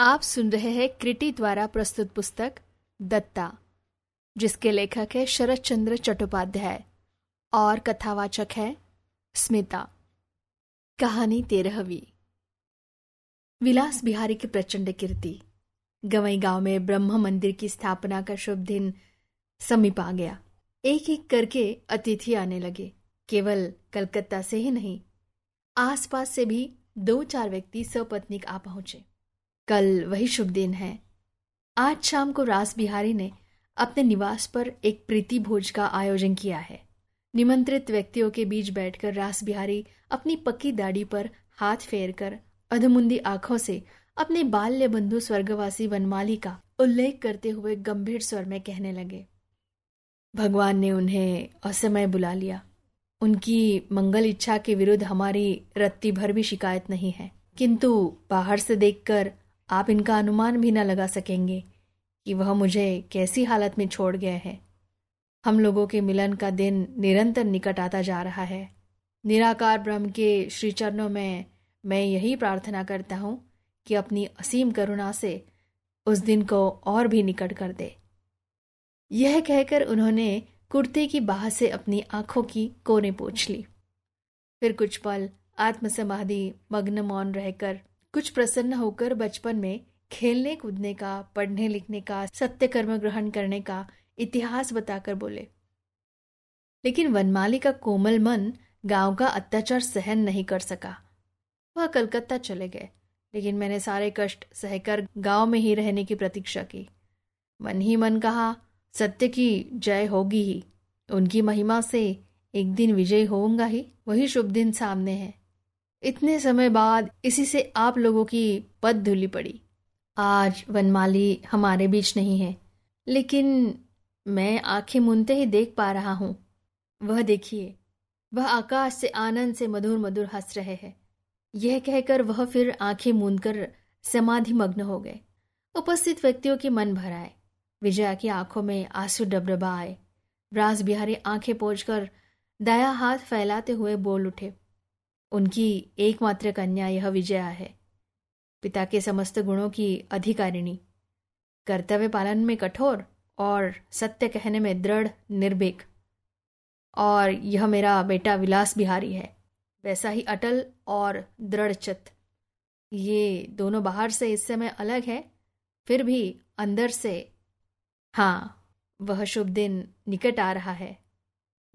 आप सुन रहे हैं क्रिटी द्वारा प्रस्तुत पुस्तक दत्ता, जिसके लेखक है शरद चंद्र चट्टोपाध्याय और कथावाचक है स्मिता। कहानी तेरहवीं। विलास बिहारी की प्रचंड कीर्ति। गवई गाँव में ब्रह्म मंदिर की स्थापना का शुभ दिन समीप आ गया। एक एक करके अतिथि आने लगे। केवल कलकत्ता से ही नहीं, आसपास से भी दो चार व्यक्ति सपत्निक आ पहुँचे। कल वही शुभ दिन है। आज शाम को रास बिहारी ने अपने निवास पर एक प्रीति भोज का आयोजन किया है। निमंत्रित व्यक्तियों के बीच बैठकर रास बिहारी अपनी पक्की दाढ़ी पर हाथ फेर कर अधमुंदी आँखों से अपने बाल्य बंधु स्वर्गवासी वनमाली का उल्लेख करते हुए गंभीर स्वर में कहने लगे, भगवान ने उन्हें असमय बुला लिया। उनकी मंगल इच्छा के विरुद्ध हमारी रत्ती भर भी शिकायत नहीं है। किंतु बाहर से देखकर आप इनका अनुमान भी न लगा सकेंगे कि वह मुझे कैसी हालत में छोड़ गए हैं। हम लोगों के मिलन का दिन निरंतर निकट आता जा रहा है। निराकार ब्रह्म के श्री चरणों में मैं यही प्रार्थना करता हूँ कि अपनी असीम करुणा से उस दिन को और भी निकट कर दे। यह कहकर उन्होंने कुर्ते की बाह से अपनी आँखों की कोने पोछ ली। फिर कुछ पल आत्मसमाधि मग्न मौन रहकर कुछ प्रसन्न होकर बचपन में खेलने कूदने का, पढ़ने लिखने का सत्य कर्म ग्रहण करने का इतिहास बताकर बोले। लेकिन वनमाली का कोमल मन गाँव का अत्याचार सहन नहीं कर सका। वह कलकत्ता चले गए, लेकिन मैंने सारे कष्ट सहकर गाँव में ही रहने की प्रतीक्षा की। मन ही मन कहा, सत्य की जय होगी ही। उनकी महिमा से एक दिन विजय होऊँगा ही। वही शुभ दिन सामने है। इतने समय बाद इसी से आप लोगों की पद धुली पड़ी। आज वनमाली हमारे बीच नहीं है, लेकिन मैं आँखें मूंदते ही देख पा रहा हूँ। वह देखिए, वह आकाश से आनंद से मधुर मधुर हंस रहे हैं। यह कहकर वह फिर आँखें मूंद कर समाधि मग्न हो गए। उपस्थित व्यक्तियों के मन भर आए। विजया की आँखों में आँसू डबडबा आए। राज बिहारी आँखें पोछकर दया हाथ फैलाते हुए बोल उठे। उनकी एकमात्र कन्या यह विजया है। पिता के समस्त गुणों की अधिकारिणी। कर्तव्य पालन में कठोर और सत्य कहने में दृढ़, निर्भीक। और यह मेरा बेटा विलास बिहारी है। वैसा ही अटल और दृढ़ चित ये दोनों बाहर से इस समय अलग है, फिर भी अंदर से। हाँ वह शुभ दिन निकट आ रहा है।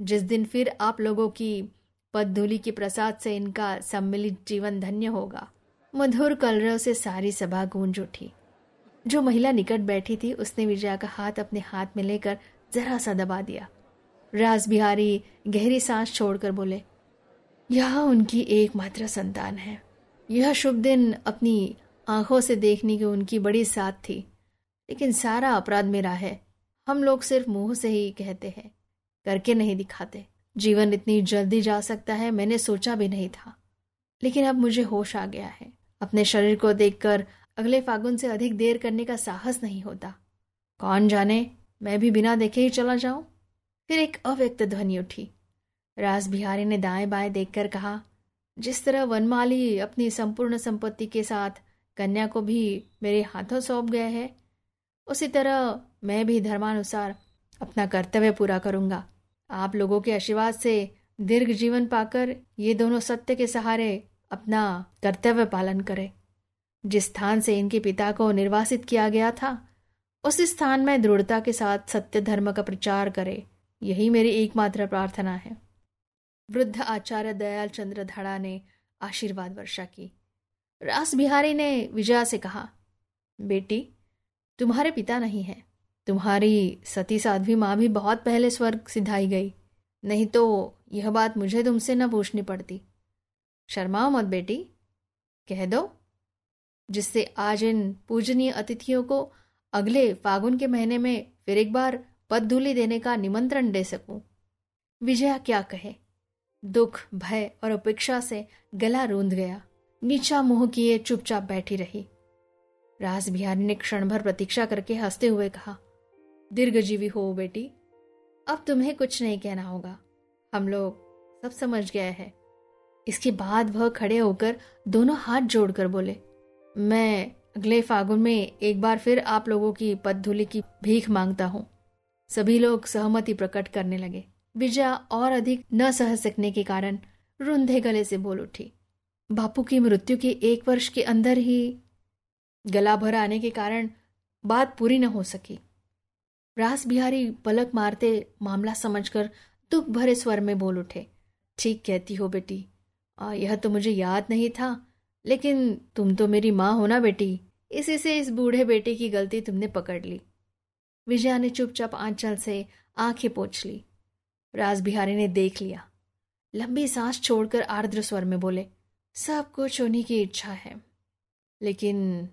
जिस दिन फिर आप लोगों की पदधूलि के प्रसाद से इनका सम्मिलित जीवन धन्य होगा। मधुर कलरव से सारी सभा गूंज उठी। जो महिला निकट बैठी थी, उसने विजया का हाथ अपने हाथ में लेकर जरा सा दबा दिया। राज बिहारी गहरी सांस छोड़कर बोले, यह उनकी एकमात्र संतान है। यह शुभ दिन अपनी आँखों से देखने की उनकी बड़ी साथ थी। लेकिन सारा अपराध मेरा है। हम लोग सिर्फ़ मुँह से ही कहते हैं। करके नहीं दिखाते। जीवन इतनी जल्दी जा सकता है, मैंने सोचा भी नहीं था। लेकिन अब मुझे होश आ गया है। अपने शरीर को देखकर अगले फागुन से अधिक देर करने का साहस नहीं होता। कौन जाने, मैं भी बिना देखे ही चला जाऊँ? फिर एक अव्यक्त ध्वनि उठी। राज बिहारी ने दाएँ बाएँ देखकर कहा, जिस तरह वनमाली अपनी संपूर्ण संपत्ति के साथ कन्या को भी मेरे हाथों सौंप गए हैं, उसी तरह मैं भी धर्मानुसार अपना कर्तव्य पूरा करूँगा। आप लोगों के आशीर्वाद से दीर्घ जीवन पाकर ये दोनों सत्य के सहारे अपना कर्तव्य पालन करें। जिस स्थान से इनके पिता को निर्वासित किया गया था, उस स्थान में दृढ़ता के साथ सत्य धर्म का प्रचार करे। यही मेरी एकमात्र प्रार्थना है। वृद्ध आचार्य दयाल चंद्र धड़ा ने आशीर्वाद वर्षा की। रास बिहारी ने विजया से कहा, बेटी, तुम्हारे पिता नहीं है। तुम्हारी सती साध्वी माँ भी बहुत पहले स्वर्ग सिधाई गई। नहीं तो यह बात मुझे तुमसे न पूछनी पड़ती। शर्माओ मत बेटी, कह दो, जिससे आज इन पूजनीय अतिथियों को अगले फागुन के महीने में फिर एक बार पद धूली देने का निमंत्रण दे सकूँ। विजया क्या कहे? दुख, भय और उपेक्षा से गला रूंध गया। नीचा मुँह किए चुपचाप बैठी रही। राज बिहारी ने क्षण भर प्रतीक्षा करके हँसते हुए कहा दीर्घजीवी हो बेटी। अब तुम्हें कुछ नहीं कहना होगा। हम लोग सब समझ गए हैं। इसके बाद वह खड़े होकर दोनों हाथ जोड़कर बोले, मैं अगले फागुन में एक बार फिर आप लोगों की पदधूलि की भीख माँगता हूँ। सभी लोग सहमति प्रकट करने लगे। विजया और अधिक न सह सकने के कारण रुंधे गले से बोल उठी। बापू की मृत्यु के एक वर्ष के अंदर ही गला भर आने के कारण बात पूरी न हो सकी। रास बिहारी पलक मारते मामला समझकर दुख भरे स्वर में बोल उठे। ठीक कहती हो बेटी। आ, यह तो मुझे याद नहीं था लेकिन तुम तो मेरी माँ हो ना बेटी। इसी से इस बूढ़े बेटे की गलती तुमने पकड़ ली। विजया ने चुपचाप आंचल से आँखें पोछ ली। राज बिहारी ने देख लिया। लंबी सांस छोड़कर आर्द्र स्वर में बोले सब कुछ उन्हीं की इच्छा है। लेकिन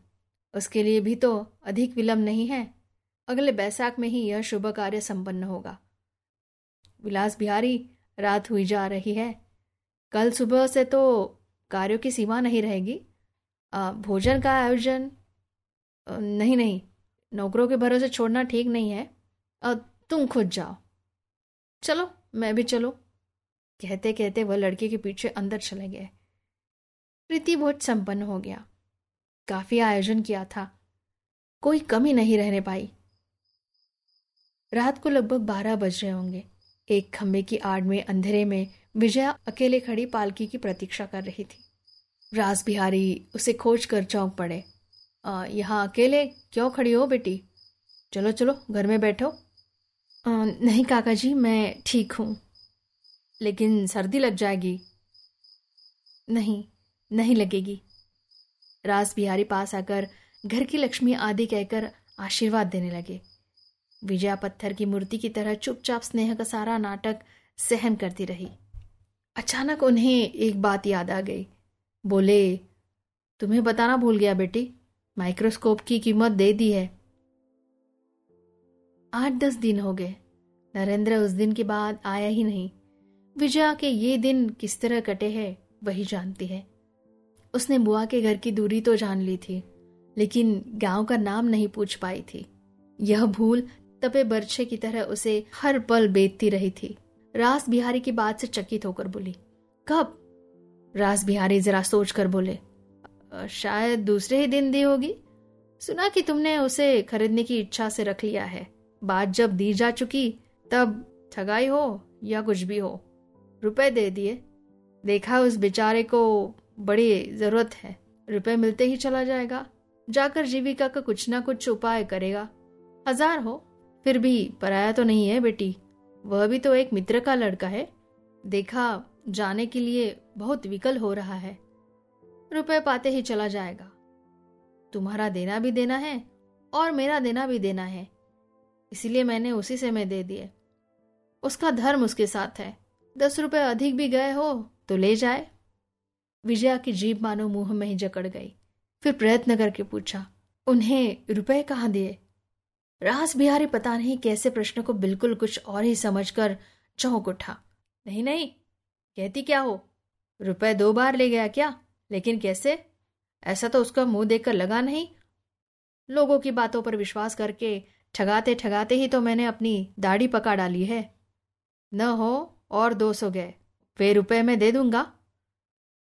उसके लिए भी तो अधिक विलंब नहीं है। अगले बैसाख में ही यह शुभ कार्य संपन्न होगा। विलास बिहारी रात हुई जा रही है। कल सुबह से तो कार्यों की सीमा नहीं रहेगी। आ, भोजन का आयोजन नहीं नहीं नौकरों के भरोसे छोड़ना ठीक नहीं है। आ, तुम खुद जाओ। चलो मैं भी चलो। कहते कहते वह लड़के के पीछे अंदर चले गए। प्रीति भोज संपन्न हो गया। काफ़ी आयोजन किया था। कोई कमी नहीं रहने पाई। रात को लगभग बारह बज रहे होंगे। एक खंभे की आड़ में अंधेरे में विजया अकेले खड़ी पालकी की प्रतीक्षा कर रही थी। रास बिहारी उसे खोज कर चौंक पड़े। यहाँ अकेले क्यों खड़ी हो बेटी? चलो चलो घर में बैठो। आ, नहीं काका जी मैं ठीक हूँ। लेकिन सर्दी लग जाएगी? नहीं नहीं लगेगी। राज बिहारी पास आकर घर की लक्ष्मी आदि कहकर आशीर्वाद देने लगे। विजया पत्थर की मूर्ति की तरह चुपचाप स्नेह का सारा नाटक सहन करती रही। अचानक उन्हें एक बात याद आ गई। बोले, तुम्हें बताना भूल गया बेटी, माइक्रोस्कोप की कीमत दे दी है। आठ दस दिन हो गए। नरेंद्र उस दिन के बाद आया ही नहीं। विजया के ये दिन किस तरह कटे हैं, वही जानती है। उसने बुआ के घर की दूरी तो जान ली थी, लेकिन गाँव का नाम नहीं पूछ पाई थी। यह भूल तपे बर्छे की तरह उसे हर पल बेतती रही थी। रास बिहारी की बात से चकित होकर बोली, कब? रास बिहारी जरा सोच कर बोले शायद दूसरे ही दिन दी होगी। सुना कि तुमने उसे खरीदने की इच्छा से रख लिया है। बात जब दी जा चुकी, तब ठगाई हो या कुछ भी हो, रुपए दे दिए। देखा उस बेचारे को बड़ी ज़रूरत है, रुपए मिलते ही चला जाएगा। जाकर जीविका का कुछ ना कुछ उपाय करेगा। हज़ार हो फिर भी पराया तो नहीं है बेटी। वह भी तो एक मित्र का लड़का है। देखा, जाने के लिए बहुत विकल हो रहा है। रुपए पाते ही चला जाएगा। तुम्हारा देना भी देना है और मेरा देना भी देना है। इसलिए मैंने उसी से मैं दे दिए। उसका धर्म उसके साथ है। दस रुपए अधिक भी गए हो तो ले जाए। विजया की जीभ मानो मुँह में ही जकड़ गई। फिर प्रयत्न करके पूछा, उन्हें रुपए कहाँ दिए? रास बिहारी पता नहीं कैसे प्रश्न को बिल्कुल कुछ और ही समझकर चौंक उठा। नहीं नहीं, कहती क्या हो? रुपए दो बार ले गया क्या? लेकिन कैसे? ऐसा तो उसका मुँह देखकर लगा नहीं। लोगों की बातों पर विश्वास करके ठगाते ठगाते ही तो मैंने अपनी दाढ़ी पका डाली है। न हो और दो सौ गए, वे रुपए में दे दूँगा।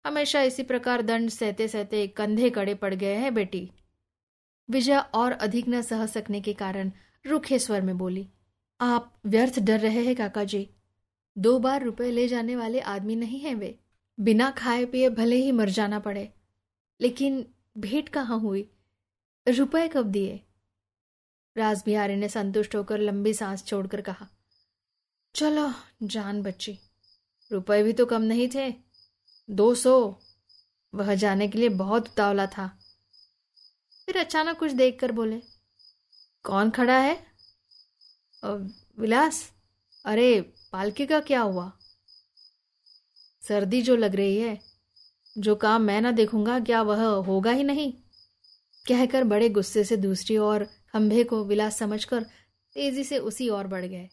हमेशा इसी प्रकार दंड सहते सहते कंधे कड़े पड़ गए हैं, बेटी। विजया और अधिक न सह सकने के कारण रुखे स्वर में बोली, आप व्यर्थ डर रहे हैं काका जी दो बार रुपए ले जाने वाले आदमी नहीं हैं वे। बिना खाए पिए भले ही मर जाना पड़े। लेकिन भेंट कहाँ हुई? रुपए कब दिए? राज बिहारी ने संतुष्ट होकर लंबी सांस छोड़कर कहा, चलो, जान बच्ची, रुपए भी तो कम नहीं थे। दो सौ। वह जाने के लिए बहुत उतावला था। फिर अचानक कुछ देखकर बोले, कौन खड़ा है? विलास? अरे, पालकी का क्या हुआ? सर्दी जो लग रही है, जो काम मैं ना देखूँगा, क्या वह होगा ही नहीं? कहकर बड़े गुस्से से दूसरी ओर खंभे को विलास समझकर तेज़ी से उसी ओर बढ़ गए।